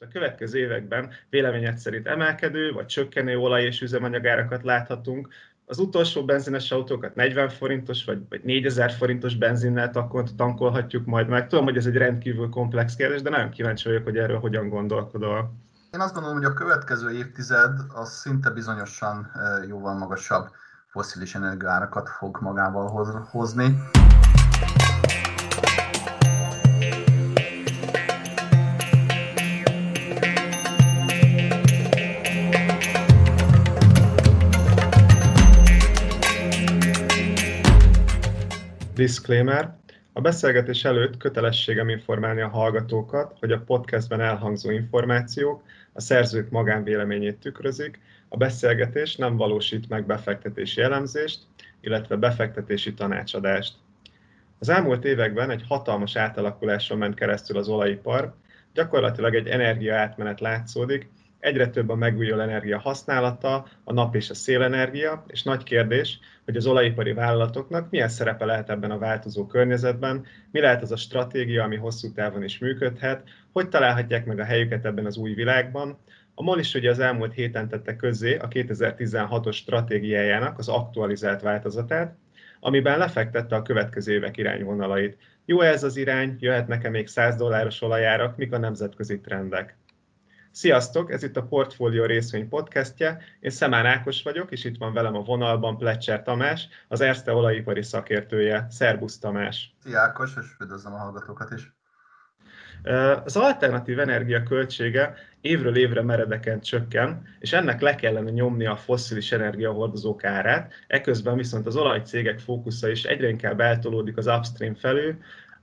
A következő években véleményed szerint emelkedő vagy csökkenő olaj- és üzemanyagárakat láthatunk. Az utolsó benzines autókat 40 forintos vagy, vagy 4000 forintos benzinnel tankolhatjuk majd meg. Tudom, hogy ez egy rendkívül komplex kérdés, de nagyon kíváncsi vagyok, hogy erről hogyan gondolkodol. Én azt gondolom, hogy a következő évtized az szinte bizonyosan eh, jóval magasabb foszilis energiárakat fog magával hozni. Disclaimer. A beszélgetés előtt kötelességem informálni a hallgatókat, hogy a podcastben elhangzó információk a szerzők magánvéleményét tükrözik, a beszélgetés nem valósít meg befektetési elemzést, illetve befektetési tanácsadást. Az elmúlt években egy hatalmas átalakuláson ment keresztül az olajipar, gyakorlatilag egy energiaátmenet látszódik, Egyre több a megújuló energia használata, a nap és a szélenergia, és nagy kérdés, hogy az olajipari vállalatoknak milyen szerepe lehet ebben a változó környezetben, mi lehet az a stratégia, ami hosszú távon is működhet, hogy találhatják meg a helyüket ebben az új világban. A MOL is ugye az elmúlt héten tette közzé a 2016-os stratégiájának az aktualizált változatát, amiben lefektette a következő évek irányvonalait. Jó ez az irány, jöhet nekem még 100 dolláros olajárak, mik a nemzetközi trendek. Sziasztok, ez itt a Portfolio részvény podcastje. Én Szemán Ákos vagyok, és itt van velem a vonalban Plecser Tamás, az Erste olajipari szakértője. Szerbusz Tamás! Szia Ákos, és üdvözlöm a hallgatókat is! Az alternatív energia költsége évről évre meredeken csökken, és ennek le kellene nyomni a fosszilis energiahordozók árát, eközben viszont az olajcégek fókusza is egyre inkább eltolódik az upstream felül,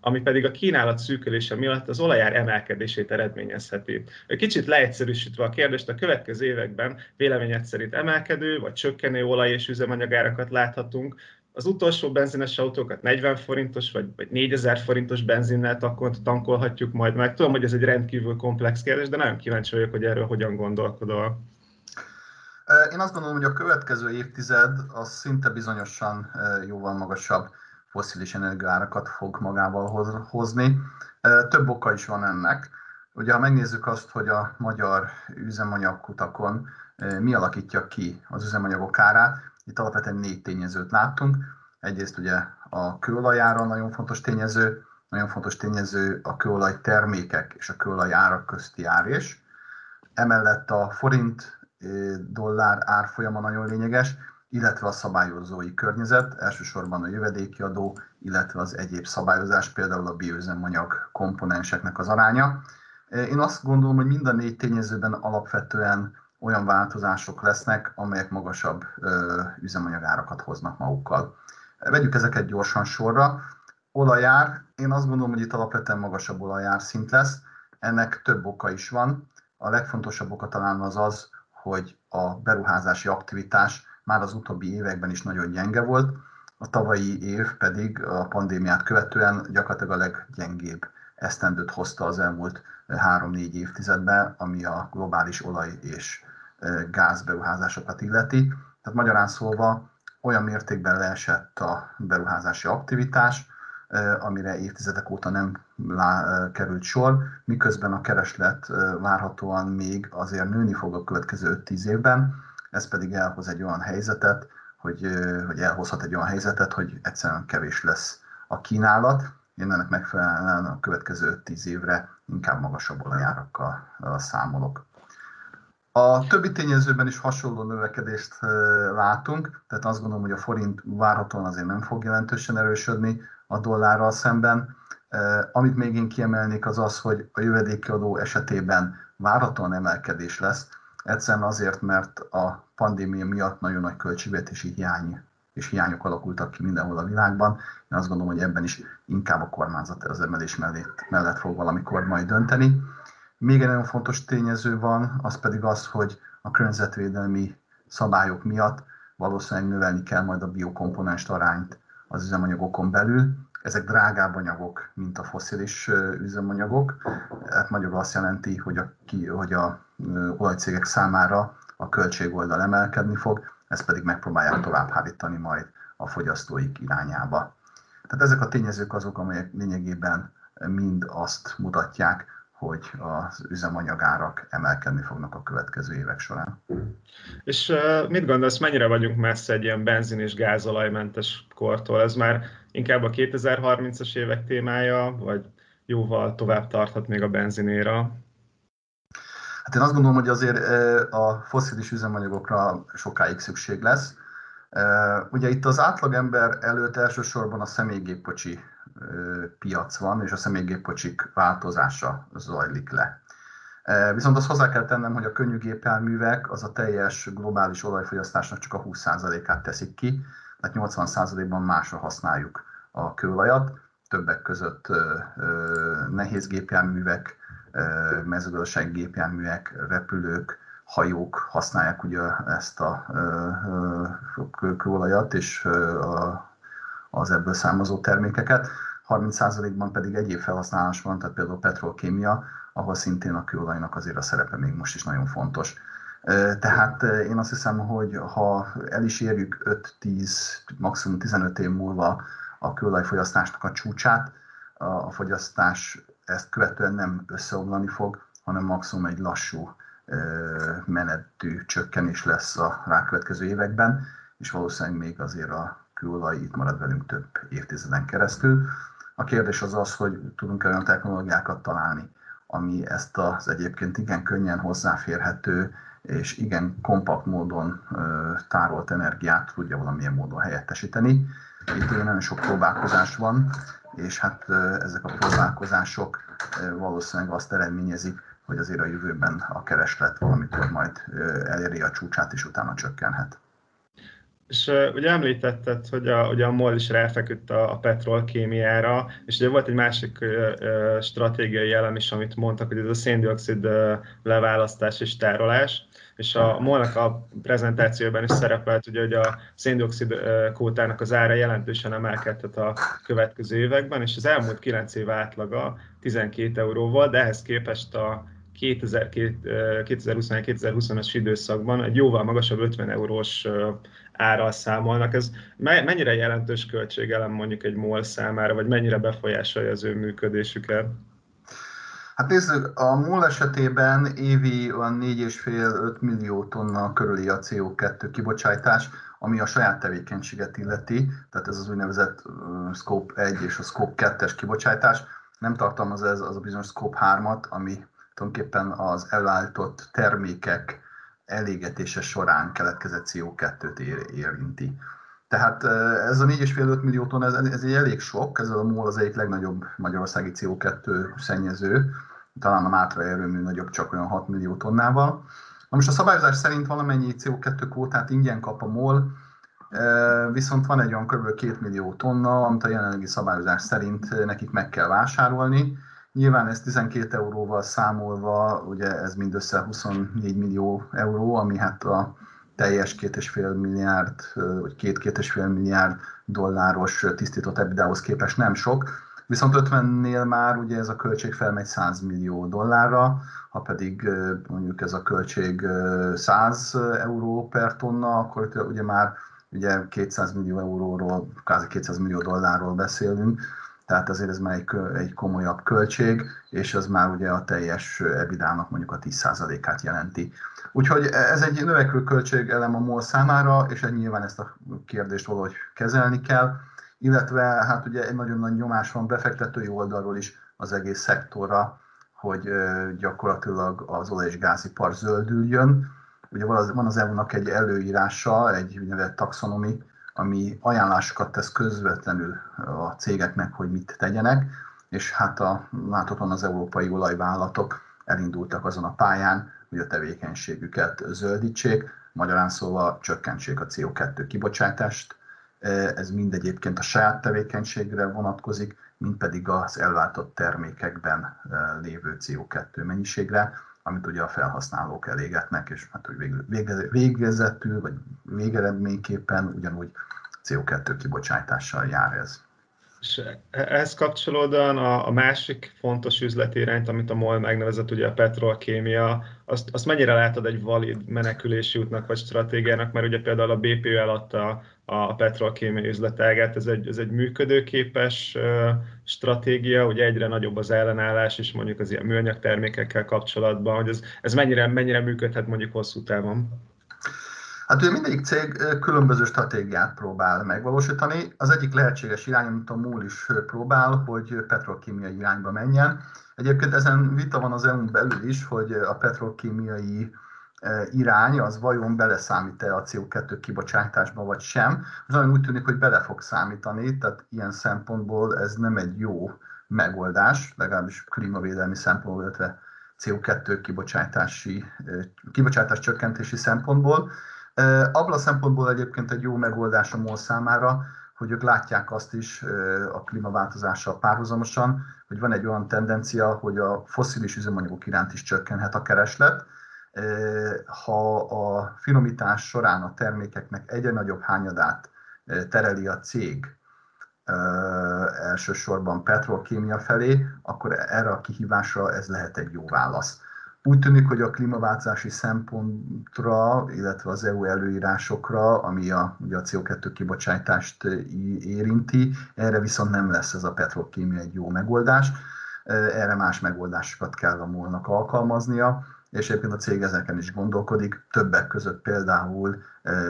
ami pedig a kínálat szűkölése miatt az olajár emelkedését eredményezheti. Kicsit leegyszerűsítve a kérdést, a következő években véleményed szerint emelkedő vagy csökkenő olaj- és üzemanyagárakat láthatunk, az utolsó benzines autókat 40 forintos vagy, vagy 4000 forintos benzinnel tankolhatjuk majd meg. Tudom, hogy ez egy rendkívül komplex kérdés, de nagyon kíváncsi vagyok, hogy erről hogyan gondolkodol. Én azt gondolom, hogy a következő évtized az szinte bizonyosan jóval magasabb foszilis energiárakat fog magával hozni. Több oka is van ennek. Ugye, ha megnézzük azt, hogy a magyar üzemanyagkutakon mi alakítja ki az üzemanyagok árát, itt alapvetően négy tényezőt láttunk. Egyrészt ugye a kőolajára nagyon fontos tényező, nagyon fontos tényező a kőolaj termékek és a kőolaj árak közti árés. Emellett a forint dollár árfolyama nagyon lényeges, illetve a szabályozói környezet, elsősorban a jövedéki adó, illetve az egyéb szabályozás, például a bioüzemanyag komponenseknek az aránya. Én azt gondolom, hogy mind a négy tényezőben alapvetően olyan változások lesznek, amelyek magasabb üzemanyagárakat hoznak magukkal. Vegyük ezeket gyorsan sorra. Olajár, én azt gondolom, hogy itt alapvetően magasabb olajár szint lesz. Ennek több oka is van. A legfontosabb oka talán az az, hogy a beruházási aktivitás már az utóbbi években is nagyon gyenge volt, a tavalyi év pedig a pandémiát követően gyakorlatilag a leggyengébb esztendőt hozta az elmúlt 3-4 évtizedben, ami a globális olaj és gázberuházásokat illeti. Tehát magyarán szólva olyan mértékben leesett a beruházási aktivitás, amire évtizedek óta nem került sor, miközben a kereslet várhatóan még azért nőni fog a következő 5-10 évben, ez pedig elhoz egy olyan helyzetet, hogy, hogy elhozhat egy olyan helyzetet, hogy egyszerűen kevés lesz a kínálat. Én ennek megfelelően a következő 10 évre inkább magasabb olajárakkal számolok. A többi tényezőben is hasonló növekedést látunk, tehát azt gondolom, hogy a forint várhatóan azért nem fog jelentősen erősödni a dollárral szemben. Amit még én kiemelnék az az, hogy a jövedéki adó esetében várhatóan emelkedés lesz, Egyszerűen azért, mert a pandémia miatt nagyon nagy költségvetési hiány és hiányok alakultak ki mindenhol a világban. Én azt gondolom, hogy ebben is inkább a kormányzat az emelés mellett, mellett fog valamikor majd dönteni. Még egy nagyon fontos tényező van, az pedig az, hogy a környezetvédelmi szabályok miatt valószínűleg növelni kell majd a biokomponens arányt az üzemanyagokon belül. Ezek drágább anyagok, mint a foszilis üzemanyagok. Hát magyarul azt jelenti, hogy a, hogy a olajcégek számára a költségoldal emelkedni fog, ezt pedig megpróbálják továbbhárítani majd a fogyasztóik irányába. Tehát ezek a tényezők azok, amelyek lényegében mind azt mutatják, hogy az üzemanyagárak emelkedni fognak a következő évek során. És mit gondolsz, mennyire vagyunk messze egy ilyen benzin és gázolajmentes kortól? Ez már inkább a 2030-as évek témája, vagy jóval tovább tarthat még a benzinéra? Hát én azt gondolom, hogy azért a foszilis üzemanyagokra sokáig szükség lesz. Ugye itt az átlagember előtt elsősorban a személygépkocsi piac van, és a személygépkocsik változása zajlik le. Viszont azt hozzá kell tennem, hogy a könnyű gépjárművek az a teljes globális olajfogyasztásnak csak a 20%-át teszik ki, tehát 80%-ban másra használjuk a kőolajat, többek között nehéz gépjárművek, mezőgazdasági gépjárművek, repülők, hajók használják ugye ezt a kőolajat és az ebből származó termékeket. 30%-ban pedig egyéb felhasználás van, tehát például petrolkémia, ahol szintén a kőolajnak azért a szerepe még most is nagyon fontos. Tehát én azt hiszem, hogy ha el is érjük 5-10, maximum 15 év múlva a kőolajfogyasztásnak a csúcsát, a fogyasztás ezt követően nem összeomlani fog, hanem maximum egy lassú menetű csökkenés lesz a rákövetkező években, és valószínűleg még azért a kőolaj itt marad velünk több évtizeden keresztül. A kérdés az az, hogy tudunk-e olyan technológiákat találni, ami ezt az egyébként igen könnyen hozzáférhető és igen kompakt módon tárolt energiát tudja valamilyen módon helyettesíteni. Itt nagyon sok próbálkozás van, és hát ezek a próbálkozások valószínűleg azt eredményezik, hogy azért a jövőben a kereslet valamikor majd eléri a csúcsát, és utána csökkenhet. És uh, ugye említetted, hogy a, ugye a MOL is ráfeküdt a, a petrolkémiára, és ugye volt egy másik uh, stratégiai elem is, amit mondtak, hogy ez a széndiokszid uh, leválasztás és tárolás, és a MOL-nak a prezentációban is szerepelt, ugye, hogy a széndiokszid kótának az ára jelentősen emelkedett a következő években, és az elmúlt 9 év átlaga 12 euró volt, de ehhez képest a 2021-2020-as időszakban egy jóval magasabb 50 eurós árral számolnak. Ez mennyire jelentős költségelem mondjuk egy MOL számára, vagy mennyire befolyásolja az ő működésüket? Hát nézzük, a MOL esetében évi olyan 4,5-5 millió tonna körüli a CO2 kibocsátás, ami a saját tevékenységet illeti, tehát ez az úgynevezett Scope 1 és a Scope 2-es kibocsátás. Nem tartalmaz ez az a bizonyos Scope 3-at, ami tulajdonképpen az elállított termékek elégetése során keletkezett CO2-t érinti. Tehát ez a 4,5-5 millió ton, ez, ez egy elég sok, ez a MOL az egyik legnagyobb magyarországi CO2 szennyező, talán a Mátra erőmű nagyobb csak olyan 6 millió tonnával. Na most a szabályozás szerint valamennyi CO2 kvótát ingyen kap a MOL, viszont van egy olyan kb. 2 millió tonna, amit a jelenlegi szabályozás szerint nekik meg kell vásárolni, Nyilván ez 12 euróval számolva, ugye ez mindössze 24 millió euró, ami hát a teljes 2,5 milliárd, vagy 2-2,5 milliárd dolláros tisztított EBITDA-hoz képest nem sok. Viszont 50-nél már ugye ez a költség felmegy 100 millió dollárra, ha pedig mondjuk ez a költség 100 euró per tonna, akkor ugye már ugye 200 millió euróról, kvázi 200 millió dollárról beszélünk, tehát azért ez már egy, egy komolyabb költség, és az már ugye a teljes EBITDA-nak mondjuk a 10%-át jelenti. Úgyhogy ez egy növekvő költségelem a MOL számára, és nyilván ezt a kérdést valahogy kezelni kell, illetve hát ugye egy nagyon nagy nyomás van befektetői oldalról is az egész szektorra, hogy gyakorlatilag az olaj- és gázipar zöldüljön. Ugye van az EU-nak egy előírása, egy úgynevezett taxonomi, ami ajánlásokat tesz közvetlenül a cégeknek, hogy mit tegyenek, és hát a, láthatóan az európai olajvállalatok elindultak azon a pályán, hogy a tevékenységüket zöldítsék, magyarán szóval csökkentsék a CO2 kibocsátást. Ez mind egyébként a saját tevékenységre vonatkozik, mind pedig az elváltott termékekben lévő CO2 mennyiségre, amit ugye a felhasználók elégetnek, és hát hogy végezetül, vagy végeredményképpen ugyanúgy CO2 kibocsátással jár ez. És ehhez kapcsolódóan a, a másik fontos üzleti irányt, amit a MOL megnevezett, ugye a petrolkémia, azt, azt mennyire látod egy valid menekülési útnak vagy stratégiának, mert ugye például a BP eladta a petrolkémia üzletágát, ez egy, ez egy működőképes uh, stratégia, ugye egyre nagyobb az ellenállás is mondjuk az ilyen műanyag termékekkel kapcsolatban, hogy ez, ez mennyire, mennyire működhet mondjuk hosszú távon? Hát ugye mindegyik cég különböző stratégiát próbál megvalósítani. Az egyik lehetséges irány, amit a MOL is próbál, hogy petrolkémiai irányba menjen. Egyébként ezen vita van az EU-n belül is, hogy a petrolkémiai irány az vajon beleszámít-e a CO2 kibocsátásba vagy sem. Nagyon úgy tűnik, hogy bele fog számítani, tehát ilyen szempontból ez nem egy jó megoldás, legalábbis klímavédelmi szempontból, illetve CO2 kibocsátási, kibocsátás csökkentési szempontból. Abban a szempontból egyébként egy jó megoldás a MOL számára, hogy ők látják azt is a klímaváltozással párhuzamosan, hogy van egy olyan tendencia, hogy a foszilis üzemanyagok iránt is csökkenhet a kereslet. Ha a finomítás során a termékeknek egyre nagyobb hányadát tereli a cég, elsősorban petrolkémia felé, akkor erre a kihívásra ez lehet egy jó válasz. Úgy tűnik, hogy a klímaváltozási szempontra, illetve az EU előírásokra, ami a, ugye a CO2 kibocsátást érinti, erre viszont nem lesz ez a petrokémia egy jó megoldás. Erre más megoldásokat kell a molnak alkalmaznia, és egyébként a cég ezeken is gondolkodik, többek között például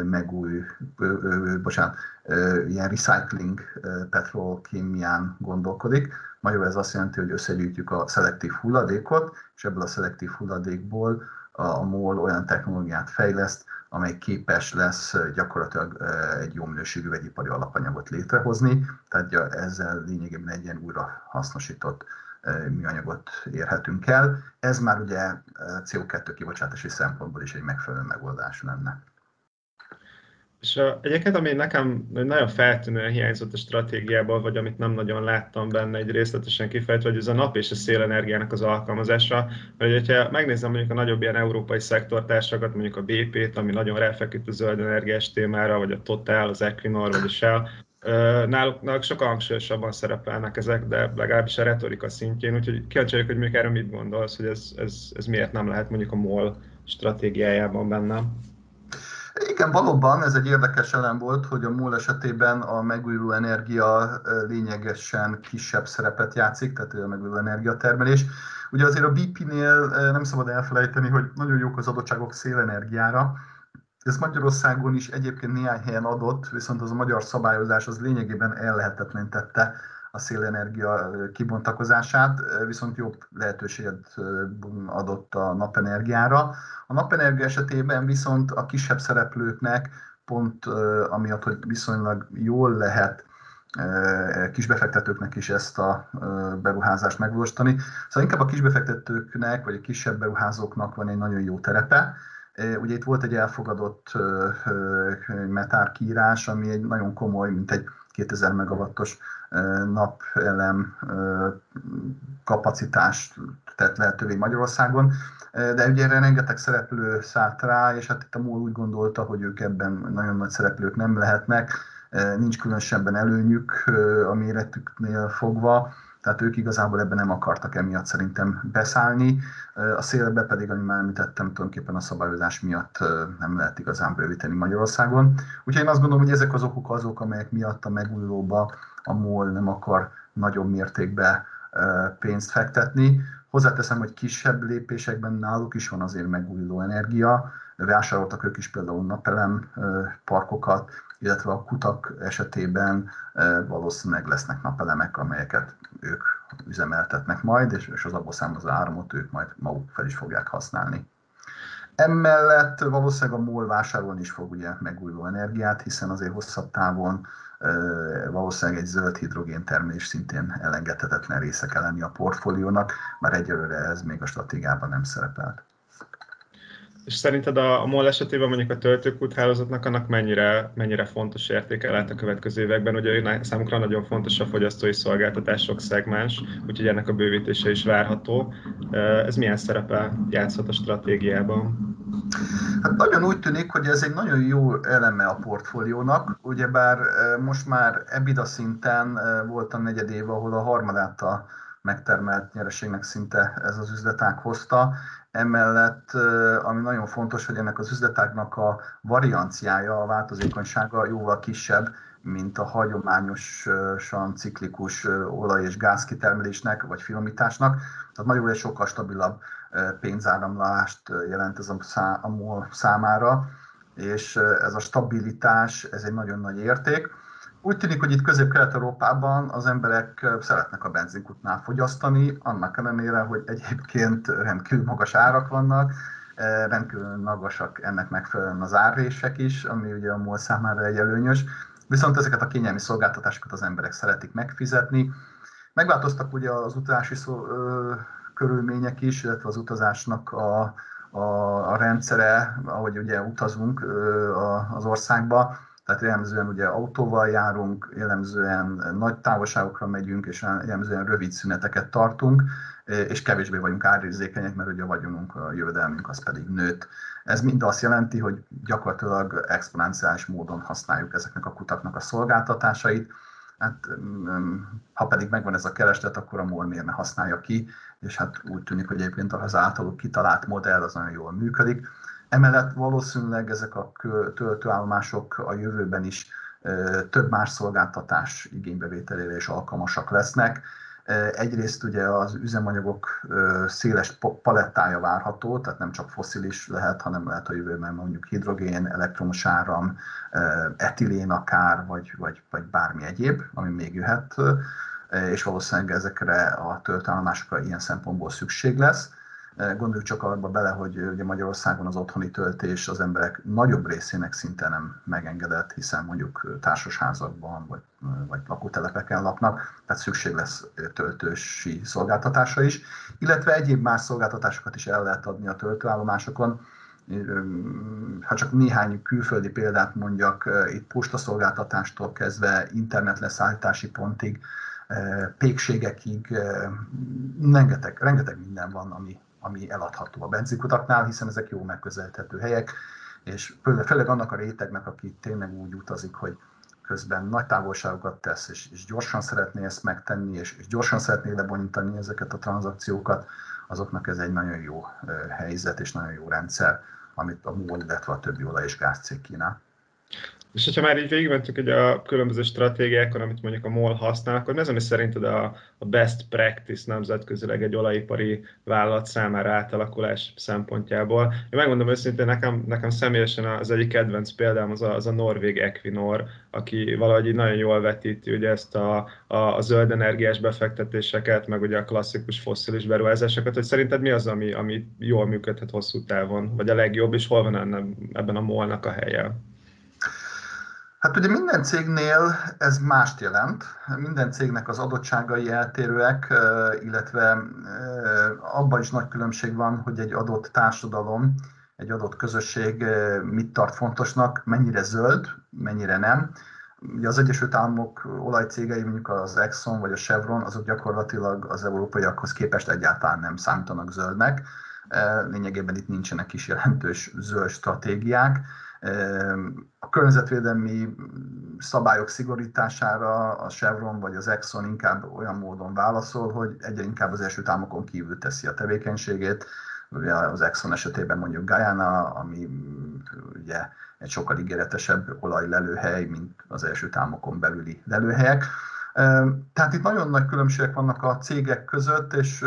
megúj, bocsánat, ilyen recycling petrolkémián gondolkodik, Magyarul ez azt jelenti, hogy összegyűjtjük a szelektív hulladékot, és ebből a szelektív hulladékból a MOL olyan technológiát fejleszt, amely képes lesz gyakorlatilag egy jó minőségű vegyipari alapanyagot létrehozni, tehát ezzel lényegében egy ilyen újra hasznosított műanyagot érhetünk el. Ez már ugye CO2 kibocsátási szempontból is egy megfelelő megoldás lenne. És a, egyébként, ami nekem nagyon feltűnően hiányzott a stratégiából, vagy amit nem nagyon láttam benne egy részletesen kifejtve, hogy ez a nap és a szélenergiának az alkalmazása. Mert hogyha megnézem mondjuk a nagyobb ilyen európai szektortársakat, mondjuk a BP-t, ami nagyon ráfeküdt a zöld energiás témára, vagy a Total, az Equinor, vagy a Shell, náluk sokkal hangsúlyosabban szerepelnek ezek, de legalábbis a retorika szintjén, úgyhogy kíváncsi hogy még erről mit gondolsz, hogy ez, ez, ez miért nem lehet mondjuk a MOL stratégiájában bennem. Igen, valóban ez egy érdekes elem volt, hogy a MOL esetében a megújuló energia lényegesen kisebb szerepet játszik, tehát a megújuló energiatermelés. Ugye azért a BP-nél nem szabad elfelejteni, hogy nagyon jók az adottságok szélenergiára, ez Magyarországon is egyébként néhány helyen adott, viszont az a magyar szabályozás az lényegében ellehetetlenítette a szélenergia kibontakozását, viszont jobb lehetőséget adott a napenergiára. A napenergia esetében viszont a kisebb szereplőknek pont amiatt, hogy viszonylag jól lehet kisbefektetőknek is ezt a beruházást megvalósítani. Szóval inkább a kisbefektetőknek, vagy a kisebb beruházóknak van egy nagyon jó terepe. Ugye itt volt egy elfogadott metárkírás, ami egy nagyon komoly, mint egy 2000 megawattos napelem kapacitást tett lehetővé Magyarországon, de ugye erre rengeteg szereplő szállt rá, és hát itt a MOL úgy gondolta, hogy ők ebben nagyon nagy szereplők nem lehetnek, nincs különösebben előnyük a méretüknél fogva, tehát ők igazából ebben nem akartak emiatt szerintem beszállni. A szélbe pedig, amit már említettem, tulajdonképpen a szabályozás miatt nem lehet igazán bővíteni Magyarországon. Úgyhogy én azt gondolom, hogy ezek az okok azok, amelyek miatt a megújulóba a MOL nem akar nagyobb mértékben pénzt fektetni. Hozzáteszem, hogy kisebb lépésekben náluk is van azért megújuló energia. Vásároltak ők is például napelem parkokat, illetve a kutak esetében valószínűleg lesznek napelemek, amelyeket ők üzemeltetnek majd, és, az abból származó áramot ők majd maguk fel is fogják használni. Emellett valószínűleg a MOL vásárolni is fog ugye megújuló energiát, hiszen azért hosszabb távon valószínűleg egy zöld hidrogén termelés szintén elengedhetetlen része kell lenni a portfóliónak, már egyelőre ez még a stratégiában nem szerepelt. És szerinted a, a MOL esetében mondjuk a töltőkút hálózatnak annak mennyire, mennyire fontos értéke lehet a következő években? Ugye számukra nagyon fontos a fogyasztói szolgáltatások szegmens, úgyhogy ennek a bővítése is várható. Ez milyen szerepe játszhat a stratégiában? Hát nagyon úgy tűnik, hogy ez egy nagyon jó eleme a portfóliónak, ugyebár most már EBITDA szinten volt a negyed év, ahol a harmadát a megtermelt nyereségnek szinte ez az üzletág hozta. Emellett, ami nagyon fontos, hogy ennek az üzletágnak a varianciája, a változékonysága jóval kisebb, mint a hagyományosan ciklikus olaj- és gázkitermelésnek vagy finomításnak. Tehát nagyobb egy sokkal stabilabb pénzáramlást jelent ez a MOL számára, és ez a stabilitás, ez egy nagyon nagy érték. Úgy tűnik, hogy itt Közép-Kelet-Európában az emberek szeretnek a benzinkutnál fogyasztani, annak ellenére, hogy egyébként rendkívül magas árak vannak, rendkívül magasak ennek megfelelően az árrések is, ami ugye a MOL számára egy előnyös. Viszont ezeket a kényelmi szolgáltatásokat az emberek szeretik megfizetni. Megváltoztak ugye az utazási szó, ö, körülmények is, illetve az utazásnak a, a, a rendszere, ahogy ugye utazunk ö, a, az országba. Tehát jellemzően ugye autóval járunk, jellemzően nagy távolságokra megyünk, és jellemzően rövid szüneteket tartunk, és kevésbé vagyunk árérzékenyek, mert ugye a vagyonunk, a jövedelmünk az pedig nőtt. Ez mind azt jelenti, hogy gyakorlatilag exponenciális módon használjuk ezeknek a kutaknak a szolgáltatásait, Hát, mm, ha pedig megvan ez a kereslet, akkor a MOL miért ne használja ki, és hát úgy tűnik, hogy egyébként az általuk kitalált modell az nagyon jól működik. Emellett valószínűleg ezek a töltőállomások a jövőben is több más szolgáltatás igénybevételére is alkalmasak lesznek. Egyrészt ugye az üzemanyagok széles palettája várható, tehát nem csak foszilis lehet, hanem lehet a jövőben mondjuk hidrogén, elektromos áram, etilén akár, vagy, vagy, vagy bármi egyéb, ami még jöhet, és valószínűleg ezekre a töltőállomásokra ilyen szempontból szükség lesz. Gondoljuk csak abba bele, hogy ugye Magyarországon az otthoni töltés az emberek nagyobb részének szinte nem megengedett, hiszen mondjuk társasházakban vagy, vagy lakótelepeken laknak, tehát szükség lesz töltősi szolgáltatásra is, illetve egyéb más szolgáltatásokat is el lehet adni a töltőállomásokon, ha csak néhány külföldi példát mondjak, itt postaszolgáltatástól kezdve internetleszállítási pontig, pékségekig, rengeteg, rengeteg minden van, ami, ami eladható a benzinkutaknál, hiszen ezek jó megközelíthető helyek, és főleg annak a rétegnek, aki tényleg úgy utazik, hogy közben nagy távolságokat tesz, és, és gyorsan szeretné ezt megtenni, és, és gyorsan szeretné lebonyítani ezeket a tranzakciókat, azoknak ez egy nagyon jó helyzet és nagyon jó rendszer, amit a MOL, illetve a többi olaj- és gázcég kínál. És hogyha már így végigmentünk egy a különböző stratégiákon, amit mondjuk a MOL használ, akkor mi az, ami szerinted a, best practice nemzetközileg egy olajipari vállalat számára átalakulás szempontjából? Én megmondom őszintén, nekem, nekem személyesen az egyik kedvenc példám az a, az a norvég Equinor, aki valahogy így nagyon jól vetíti ugye ezt a, a, a zöld energiás befektetéseket, meg ugye a klasszikus fosszilis beruházásokat, hogy szerinted mi az, ami, ami jól működhet hosszú távon, vagy a legjobb, és hol van ebben a molnak a helye? Hát ugye minden cégnél ez mást jelent, minden cégnek az adottságai eltérőek, illetve abban is nagy különbség van, hogy egy adott társadalom, egy adott közösség mit tart fontosnak, mennyire zöld, mennyire nem. Ugye az Egyesült Államok olajcégei, mondjuk az Exxon vagy a Chevron, azok gyakorlatilag az európaiakhoz képest egyáltalán nem számítanak zöldnek. Lényegében itt nincsenek is jelentős zöld stratégiák a környezetvédelmi szabályok szigorítására a Chevron vagy az Exxon inkább olyan módon válaszol, hogy egyre inkább az első támokon kívül teszi a tevékenységét. Ugye az Exxon esetében mondjuk Guyana, ami ugye egy sokkal ígéretesebb olajlelőhely, mint az első támokon belüli lelőhelyek. Tehát itt nagyon nagy különbségek vannak a cégek között, és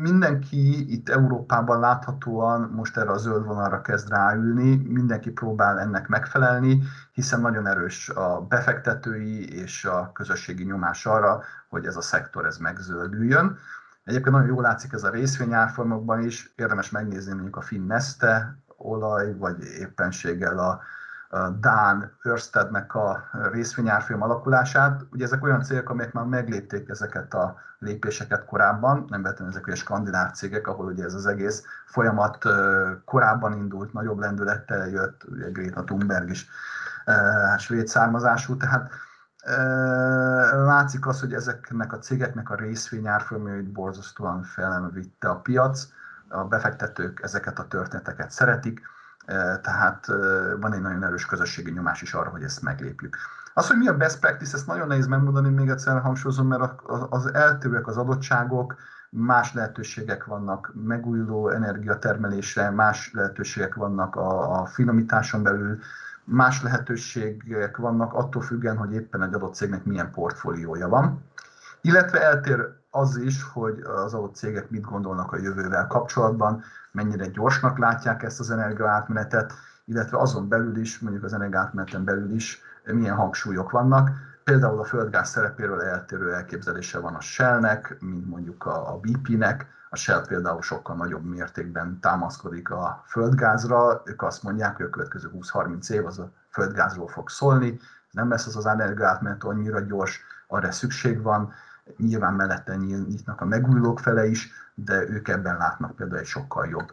mindenki itt Európában láthatóan most erre a zöld vonalra kezd ráülni, mindenki próbál ennek megfelelni, hiszen nagyon erős a befektetői és a közösségi nyomás arra, hogy ez a szektor ez megzöldüljön. Egyébként nagyon jól látszik ez a részvényárfolyamokban is, érdemes megnézni mondjuk a Finn Neste olaj, vagy éppenséggel a Dán, Örstednek a részvényárfolyam alakulását. Ugye ezek olyan cégek, amelyek már meglépték ezeket a lépéseket korábban, nem vettem ezek a skandináv cégek, ahol ugye ez az egész folyamat korábban indult, nagyobb lendülettel jött, ugye Greta Thunberg is svéd származású, tehát látszik az, hogy ezeknek a cégeknek a részvényárfolyamait borzasztóan felvitte a piac, a befektetők ezeket a történeteket szeretik, tehát van egy nagyon erős közösségi nyomás is arra, hogy ezt meglépjük. Az, hogy mi a best practice, ezt nagyon nehéz megmondani, még egyszer hangsúlyozom, mert az eltérőek az adottságok, más lehetőségek vannak megújuló energiatermelésre, más lehetőségek vannak a, a finomításon belül, más lehetőségek vannak attól függően, hogy éppen egy adott cégnek milyen portfóliója van. Illetve eltér az is, hogy az adott cégek mit gondolnak a jövővel kapcsolatban, mennyire gyorsnak látják ezt az energiaátmenetet, illetve azon belül is, mondjuk az energiaátmeneten belül is milyen hangsúlyok vannak. Például a földgáz szerepéről eltérő elképzelése van a Shell-nek, mint mondjuk a, BP-nek. A Shell például sokkal nagyobb mértékben támaszkodik a földgázra. Ők azt mondják, hogy a következő 20-30 év az a földgázról fog szólni. Nem lesz az az energiaátmenet annyira gyors, arra szükség van. Nyilván mellette nyitnak a megújulók fele is, de ők ebben látnak például egy sokkal jobb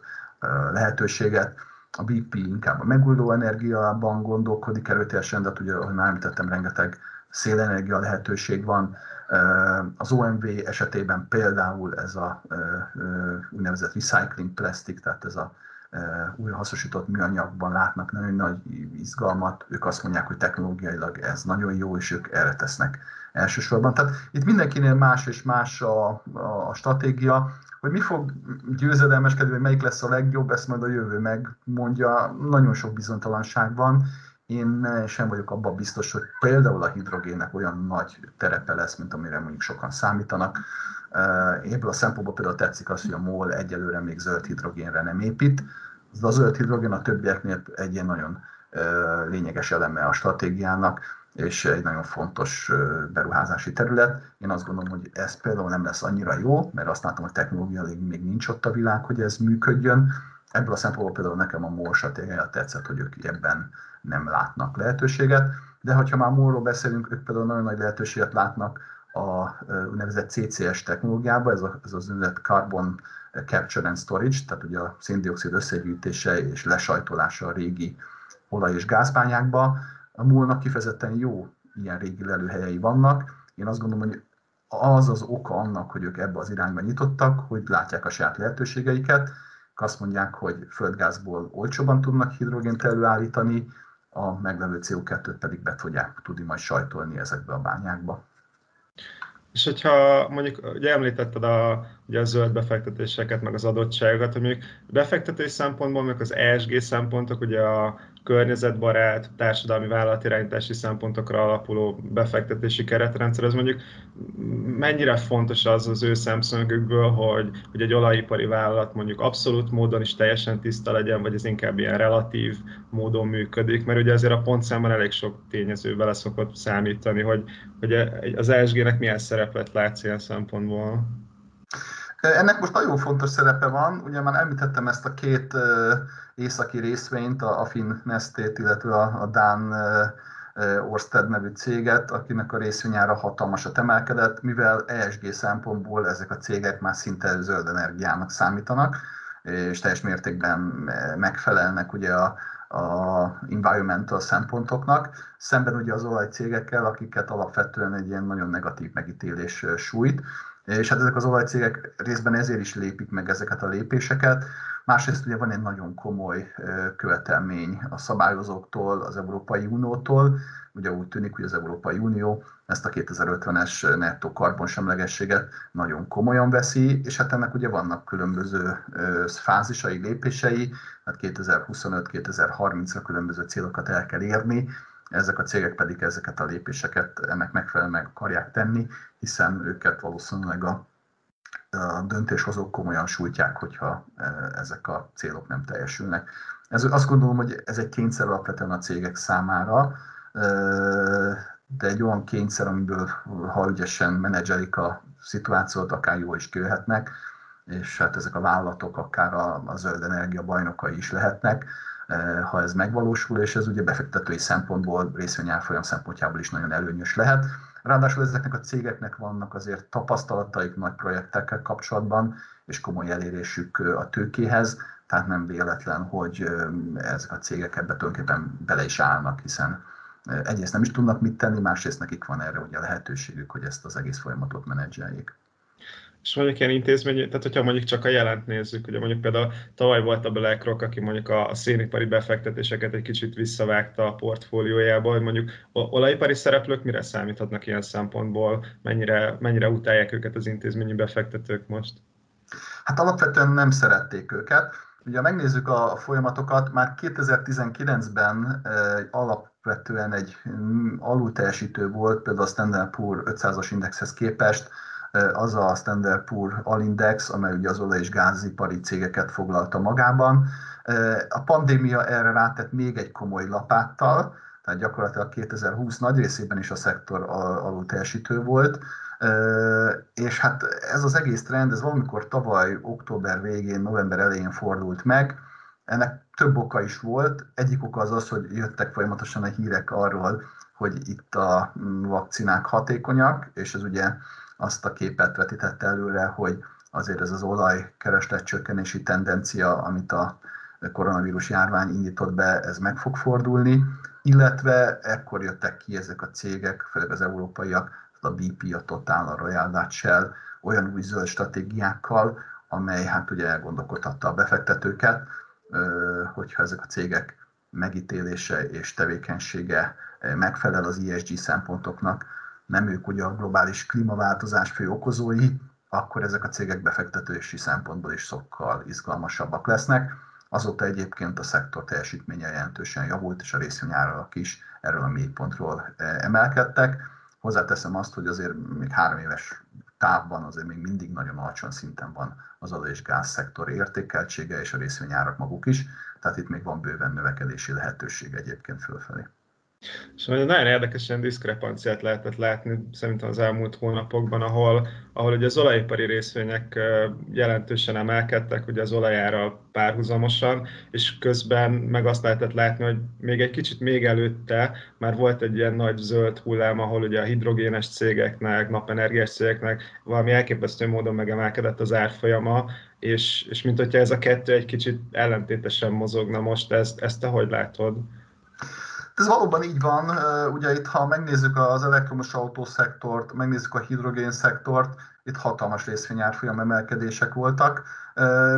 lehetőséget. A BP inkább a megújuló energiában gondolkodik erőteljesen, de hát ugye, ahogy már említettem, rengeteg szélenergia lehetőség van. Az OMV esetében például ez a úgynevezett recycling plastic, tehát ez a újrahasznosított műanyagban látnak nagyon nagy izgalmat, ők azt mondják, hogy technológiailag ez nagyon jó, és ők erre tesznek elsősorban. Tehát itt mindenkinél más és más a, a stratégia, hogy mi fog győzedelmeskedni, vagy melyik lesz a legjobb, ezt majd a jövő megmondja. Nagyon sok bizonytalanság van. Én sem vagyok abban biztos, hogy például a hidrogénnek olyan nagy terepe lesz, mint amire mondjuk sokan számítanak. Ebből a szempontból például tetszik az, hogy a MOL egyelőre még zöld hidrogénre nem épít. A zöld hidrogén a többieknél egy ilyen nagyon lényeges eleme a stratégiának és egy nagyon fontos beruházási terület. Én azt gondolom, hogy ez például nem lesz annyira jó, mert azt látom, hogy technológiailag még nincs ott a világ, hogy ez működjön. Ebből a szempontból például nekem a MOL stratégiája tetszett, hogy ők ebben nem látnak lehetőséget. De hogyha már MOL-ról beszélünk, ők például nagyon nagy lehetőséget látnak a úgynevezett CCS technológiába, ez, a, ez az úgynevezett Carbon Capture and Storage, tehát ugye a széndiokszid összegyűjtése és lesajtolása a régi olaj- és gázbányákba, a múlnak kifejezetten jó ilyen régi lelőhelyei vannak. Én azt gondolom, hogy az az oka annak, hogy ők ebbe az irányba nyitottak, hogy látják a saját lehetőségeiket, azt mondják, hogy földgázból olcsóban tudnak hidrogént előállítani, a meglevő CO2-t pedig be tudják tudni majd sajtolni ezekbe a bányákba. És hogyha mondjuk, ugye említetted a, ugye a zöld befektetéseket, meg az adottságokat, hogy mondjuk befektetés szempontból, meg az ESG szempontok, ugye a környezetbarát, társadalmi vállalatirányítási szempontokra alapuló befektetési keretrendszer, az mondjuk mennyire fontos az az ő szemszögükből, hogy, hogy egy olajipari vállalat mondjuk abszolút módon is teljesen tiszta legyen, vagy ez inkább ilyen relatív módon működik, mert ugye azért a pontszámban elég sok tényező bele szokott számítani, hogy, hogy az ESG-nek milyen szerepet látsz ilyen szempontból. Ennek most nagyon fontos szerepe van, ugye már említettem ezt a két északi részvényt, a, Finn Nestét, illetve a, Dán Orsted nevű céget, akinek a részvényára hatalmasat emelkedett, mivel ESG szempontból ezek a cégek már szinte zöld energiának számítanak, és teljes mértékben megfelelnek ugye a, a environmental szempontoknak, szemben ugye az olajcégekkel, akiket alapvetően egy ilyen nagyon negatív megítélés sújt, és hát ezek az olajcégek részben ezért is lépik meg ezeket a lépéseket. Másrészt ugye van egy nagyon komoly követelmény a szabályozóktól, az Európai Uniótól. Ugye úgy tűnik, hogy az Európai Unió ezt a 2050-es nettó karbonsemlegességet nagyon komolyan veszi, és hát ennek ugye vannak különböző fázisai, lépései, hát 2025-2030-ra különböző célokat el kell érni, ezek a cégek pedig ezeket a lépéseket ennek megfelelően meg akarják tenni, hiszen őket valószínűleg a, a döntéshozók komolyan sújtják, hogyha e, ezek a célok nem teljesülnek. Ez, azt gondolom, hogy ez egy kényszer alapvetően a cégek számára, e, de egy olyan kényszer, amiből ha ügyesen menedzselik a szituációt, akár jó is kőhetnek, és hát ezek a vállalatok akár a, a zöld energia bajnokai is lehetnek ha ez megvalósul, és ez ugye befektetői szempontból, részvényárfolyam szempontjából is nagyon előnyös lehet. Ráadásul ezeknek a cégeknek vannak azért tapasztalataik nagy projektekkel kapcsolatban, és komoly elérésük a tőkéhez, tehát nem véletlen, hogy ezek a cégek ebbe tulajdonképpen bele is állnak, hiszen egyrészt nem is tudnak mit tenni, másrészt nekik van erre ugye a lehetőségük, hogy ezt az egész folyamatot menedzseljék. És mondjuk ilyen intézmény, tehát hogyha mondjuk csak a jelent nézzük, ugye mondjuk például tavaly volt a BlackRock, aki mondjuk a szénipari befektetéseket egy kicsit visszavágta a portfóliójába, hogy mondjuk olajipari szereplők mire számíthatnak ilyen szempontból, mennyire, mennyire utálják őket az intézményi befektetők most? Hát alapvetően nem szerették őket. Ugye, megnézzük a folyamatokat, már 2019-ben alapvetően egy alulteljesítő volt, például a Standard Poor 500-as indexhez képest, az a Standard Poor Alindex, amely ugye az olaj- és gázipari cégeket foglalta magában. A pandémia erre rátett még egy komoly lapáttal, tehát gyakorlatilag 2020 nagy részében is a szektor alul teljesítő volt, és hát ez az egész trend, ez valamikor tavaly október végén, november elején fordult meg, ennek több oka is volt. Egyik oka az az, hogy jöttek folyamatosan a hírek arról, hogy itt a vakcinák hatékonyak, és ez ugye azt a képet vetítette előre, hogy azért ez az olajkereslet csökkenési tendencia, amit a koronavírus járvány indított be, ez meg fog fordulni, illetve ekkor jöttek ki ezek a cégek, főleg az európaiak, a BP, a Total, a Royal Dutch Shell olyan új zöld stratégiákkal, amely hát ugye elgondolkodhatta a befektetőket, hogyha ezek a cégek megítélése és tevékenysége megfelel az ESG szempontoknak, nem ők ugye a globális klímaváltozás fő okozói, akkor ezek a cégek befektetési szempontból is sokkal izgalmasabbak lesznek. Azóta egyébként a szektor teljesítménye jelentősen javult, és a részvényárak is erről a mélypontról eh, emelkedtek. Hozzáteszem azt, hogy azért még három éves távban azért még mindig nagyon alacsony szinten van az olaj és gáz szektor értékeltsége és a részvényárak maguk is, tehát itt még van bőven növekedési lehetőség egyébként fölfelé. És nagyon érdekes ilyen diszkrepanciát lehetett látni szerintem az elmúlt hónapokban, ahol, ahol ugye az olajipari részvények jelentősen emelkedtek ugye az olajára párhuzamosan, és közben meg azt lehetett látni, hogy még egy kicsit még előtte már volt egy ilyen nagy zöld hullám, ahol ugye a hidrogénes cégeknek, napenergiás cégeknek valami elképesztő módon megemelkedett az árfolyama, és, és mint hogyha ez a kettő egy kicsit ellentétesen mozogna most, ezt, ezt te hogy látod? Ez valóban így van. Ugye itt, ha megnézzük az elektromos autószektort, megnézzük a hidrogén szektort, itt hatalmas részvényárfolyam emelkedések voltak.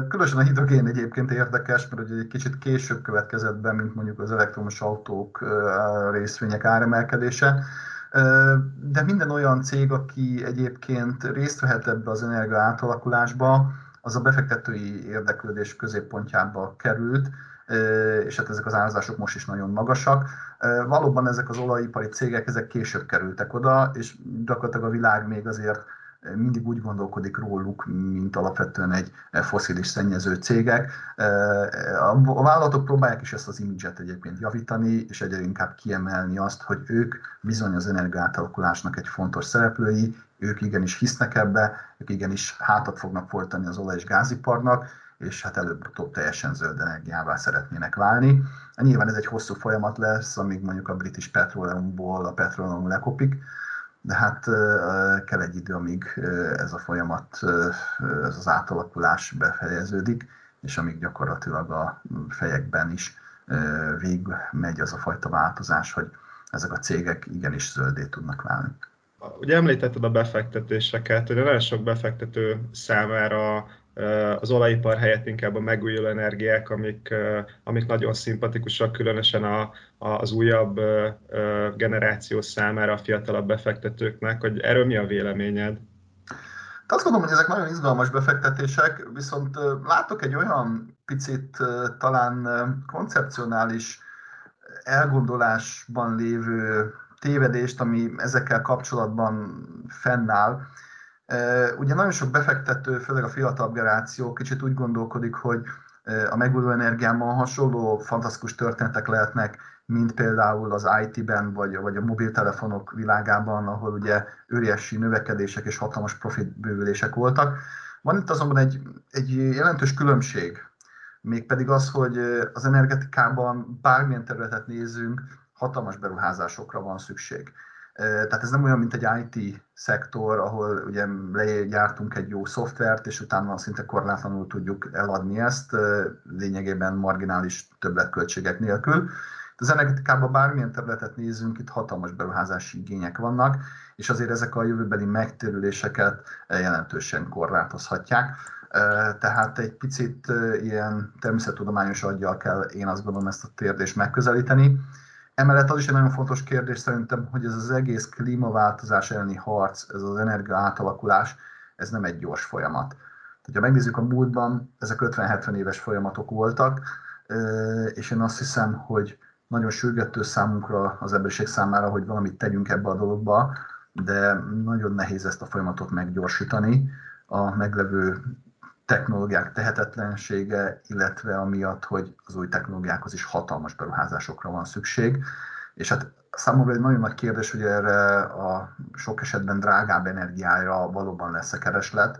Különösen a hidrogén egyébként érdekes, mert ugye egy kicsit később következett be, mint mondjuk az elektromos autók részvények áremelkedése. De minden olyan cég, aki egyébként részt vehet ebbe az energia átalakulásba, az a befektetői érdeklődés középpontjába került, és hát ezek az árazások most is nagyon magasak. Valóban ezek az olajipari cégek, ezek később kerültek oda, és gyakorlatilag a világ még azért mindig úgy gondolkodik róluk, mint alapvetően egy foszilis szennyező cégek. A vállalatok próbálják is ezt az imidzset egyébként javítani, és egyre inkább kiemelni azt, hogy ők bizony az energiátalakulásnak egy fontos szereplői, ők igenis hisznek ebbe, ők igenis hátat fognak fordítani az olaj- és gáziparnak, és hát előbb-utóbb teljesen zöld energiává szeretnének válni. Nyilván ez egy hosszú folyamat lesz, amíg mondjuk a British Petroleumból a petroleum lekopik, de hát kell egy idő, amíg ez a folyamat, ez az átalakulás befejeződik, és amíg gyakorlatilag a fejekben is végig megy az a fajta változás, hogy ezek a cégek igenis zöldé tudnak válni. Ugye említetted a befektetéseket, hogy nagyon sok befektető számára az olajipar helyett inkább a megújuló energiák, amik, amik nagyon szimpatikusak, különösen a, az újabb generáció számára, a fiatalabb befektetőknek, hogy erről mi a véleményed? Azt gondolom, hogy ezek nagyon izgalmas befektetések, viszont látok egy olyan picit talán koncepcionális elgondolásban lévő tévedést, ami ezekkel kapcsolatban fennáll. Ugye nagyon sok befektető, főleg a fiatalabb generáció kicsit úgy gondolkodik, hogy a megújuló energiában hasonló fantasztikus történetek lehetnek, mint például az IT-ben, vagy, vagy a mobiltelefonok világában, ahol ugye óriási növekedések és hatalmas profitbővülések voltak. Van itt azonban egy, egy jelentős különbség. Mégpedig az, hogy az energetikában bármilyen területet nézünk, hatalmas beruházásokra van szükség. Tehát ez nem olyan, mint egy IT szektor, ahol ugye legyártunk egy jó szoftvert, és utána szinte korlátlanul tudjuk eladni ezt, lényegében marginális többletköltségek nélkül. Az energetikában bármilyen területet nézünk, itt hatalmas beruházási igények vannak, és azért ezek a jövőbeli megtérüléseket jelentősen korlátozhatják. Tehát egy picit ilyen természettudományos aggyal kell én azt gondolom ezt a kérdést megközelíteni. Emellett az is egy nagyon fontos kérdés szerintem, hogy ez az egész klímaváltozás elleni harc, ez az energia átalakulás, ez nem egy gyors folyamat. Tehát, ha megnézzük a múltban, ezek 50-70 éves folyamatok voltak, és én azt hiszem, hogy nagyon sürgető számunkra, az emberiség számára, hogy valamit tegyünk ebbe a dologba, de nagyon nehéz ezt a folyamatot meggyorsítani. A meglevő technológiák tehetetlensége, illetve amiatt, hogy az új technológiákhoz is hatalmas beruházásokra van szükség. És hát számomra egy nagyon nagy kérdés, hogy erre a sok esetben drágább energiára valóban lesz-e kereslet.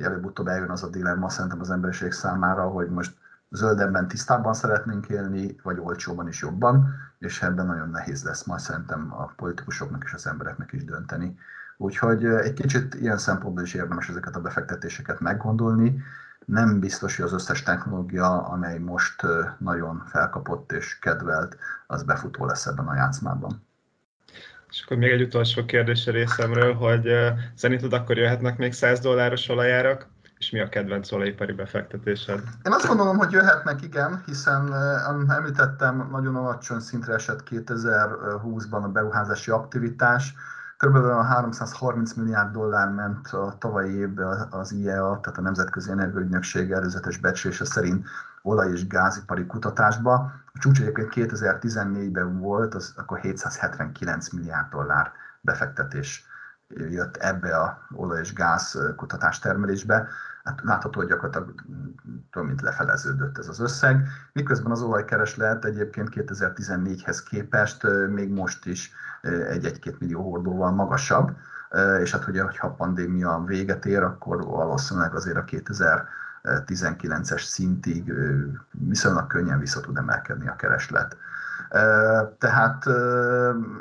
Előbb-utóbb eljön az a dilemma szerintem az emberiség számára, hogy most zöldebben, tisztábban szeretnénk élni, vagy olcsóban is jobban, és ebben nagyon nehéz lesz majd szerintem a politikusoknak és az embereknek is dönteni. Úgyhogy egy kicsit ilyen szempontból is érdemes ezeket a befektetéseket meggondolni. Nem biztos, hogy az összes technológia, amely most nagyon felkapott és kedvelt, az befutó lesz ebben a játszmában. És akkor még egy utolsó kérdés a részemről, hogy szerinted akkor jöhetnek még 100 dolláros olajárak, és mi a kedvenc olajipari befektetésed? Én azt gondolom, hogy jöhetnek, igen, hiszen említettem, nagyon alacsony szintre esett 2020-ban a beruházási aktivitás, Körülbelül a 330 milliárd dollár ment a tavalyi évben az IEA, tehát a Nemzetközi Energiaügynökség előzetes becslése szerint olaj- és gázipari kutatásba. A csúcs egyébként 2014-ben volt, az akkor 779 milliárd dollár befektetés jött ebbe a olaj- és gáz kutatás termelésbe. Hát látható, hogy gyakorlatilag tudom, mint lefeleződött ez az összeg. Miközben az olajkereslet egyébként 2014-hez képest még most is egy-egy-két millió hordóval magasabb, és hát ugye, ha a pandémia véget ér, akkor valószínűleg azért a 2019-es szintig viszonylag könnyen vissza tud emelkedni a kereslet. Tehát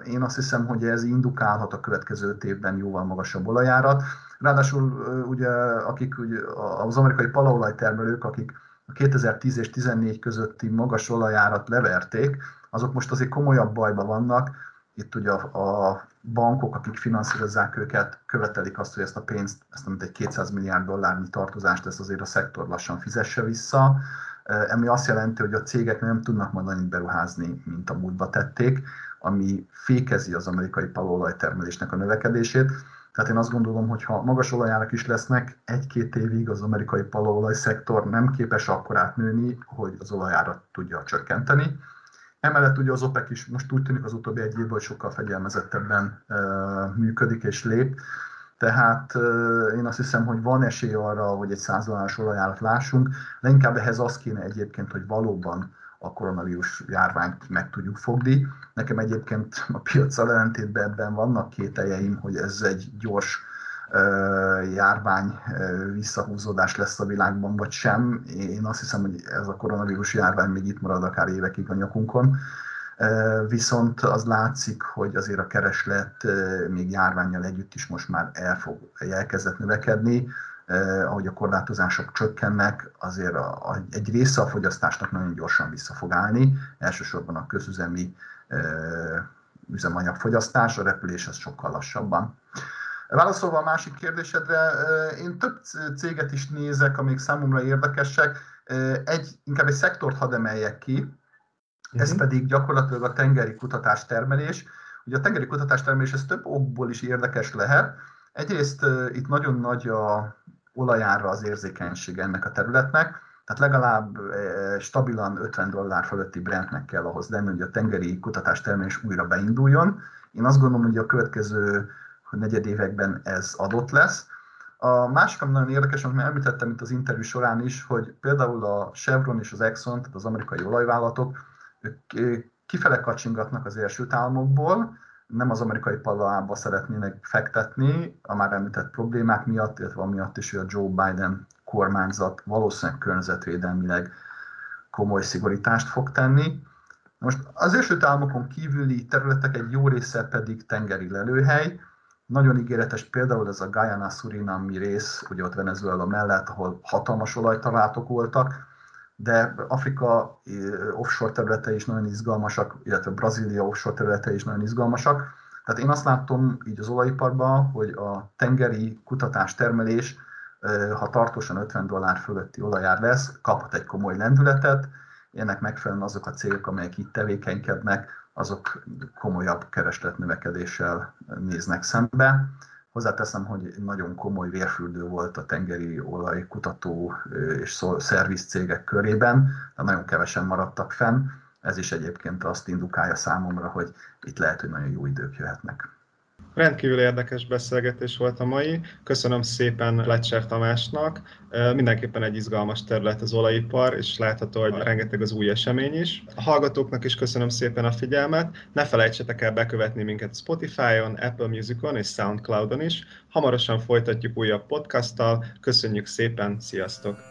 én azt hiszem, hogy ez indukálhat a következő évben jóval magasabb olajárat. Ráadásul ugye, akik ugye, az amerikai palaolajtermelők, akik a 2010 és 2014 közötti magas olajárat leverték, azok most azért komolyabb bajban vannak, itt ugye a, a bankok, akik finanszírozzák őket, követelik azt, hogy ezt a pénzt, ezt amit egy 200 milliárd dollárnyi tartozást, ezt azért a szektor lassan fizesse vissza, ami azt jelenti, hogy a cégek nem tudnak majd annyit beruházni, mint a múltba tették, ami fékezi az amerikai palolajtermelésnek a növekedését. Tehát én azt gondolom, hogy ha magas olajárak is lesznek, egy-két évig az amerikai paloolaj szektor nem képes akkor átnőni, hogy az olajárat tudja csökkenteni Emellett ugye az OPEC is most úgy tűnik az utóbbi egy évben, hogy sokkal fegyelmezettebben működik és lép. Tehát én azt hiszem, hogy van esély arra, hogy egy százalás olajárat lássunk, de inkább ehhez az kéne egyébként, hogy valóban a koronavírus járványt meg tudjuk fogni. Nekem egyébként a piacsal ellentétben ebben vannak kételjeim, hogy ez egy gyors járvány visszahúzódás lesz a világban, vagy sem. Én azt hiszem, hogy ez a koronavírus járvány még itt marad akár évekig a nyakunkon. Viszont az látszik, hogy azért a kereslet még járványjal együtt is most már el fog, elkezdett növekedni, ahogy a korlátozások csökkennek, azért a, a, egy része a fogyasztásnak nagyon gyorsan vissza fog állni, elsősorban a közüzemi üzemanyagfogyasztás, a repülés az sokkal lassabban. Válaszolva a másik kérdésedre, én több céget is nézek, amik számomra érdekesek. Egy, inkább egy szektort hadd emeljek ki, ez uh-huh. pedig gyakorlatilag a tengeri kutatás termelés. Ugye a tengeri kutatás termelés ez több okból is érdekes lehet. Egyrészt itt nagyon nagy a olajára az érzékenység ennek a területnek, tehát legalább stabilan 50 dollár fölötti Brentnek kell ahhoz lenni, hogy a tengeri kutatás termelés újra beinduljon. Én azt gondolom, hogy a következő hogy negyedévekben ez adott lesz. A másik, ami nagyon érdekes, amit említettem itt az interjú során is, hogy például a Chevron és az Exxon, tehát az amerikai olajvállalatok, ők kifele kacsingatnak az első államokból, nem az amerikai palaába szeretnének fektetni a már említett problémák miatt, illetve amiatt is, hogy a Joe Biden kormányzat valószínűleg környezetvédelmileg komoly szigorítást fog tenni. Most az Egyesült Államokon kívüli területek egy jó része pedig tengeri lelőhely. Nagyon ígéretes például ez a Guyana Surinami rész, ugye ott Venezuela mellett, ahol hatalmas olajtalálatok voltak, de Afrika offshore területe is nagyon izgalmasak, illetve Brazília offshore területe is nagyon izgalmasak. Tehát én azt látom így az olajiparban, hogy a tengeri kutatás termelés, ha tartósan 50 dollár fölötti olajár lesz, kaphat egy komoly lendületet, ennek megfelelően azok a cégek, amelyek itt tevékenykednek, azok komolyabb keresletnövekedéssel néznek szembe. Hozzáteszem, hogy nagyon komoly vérfürdő volt a tengeri olajkutató és szerviz cégek körében, de nagyon kevesen maradtak fenn. Ez is egyébként azt indukálja számomra, hogy itt lehet, hogy nagyon jó idők jöhetnek. Rendkívül érdekes beszélgetés volt a mai. Köszönöm szépen Lecser Tamásnak. Mindenképpen egy izgalmas terület az olajipar, és látható, hogy rengeteg az új esemény is. A hallgatóknak is köszönöm szépen a figyelmet. Ne felejtsetek el bekövetni minket Spotify-on, Apple Music-on és Soundcloud-on is. Hamarosan folytatjuk újabb podcasttal. Köszönjük szépen, sziasztok!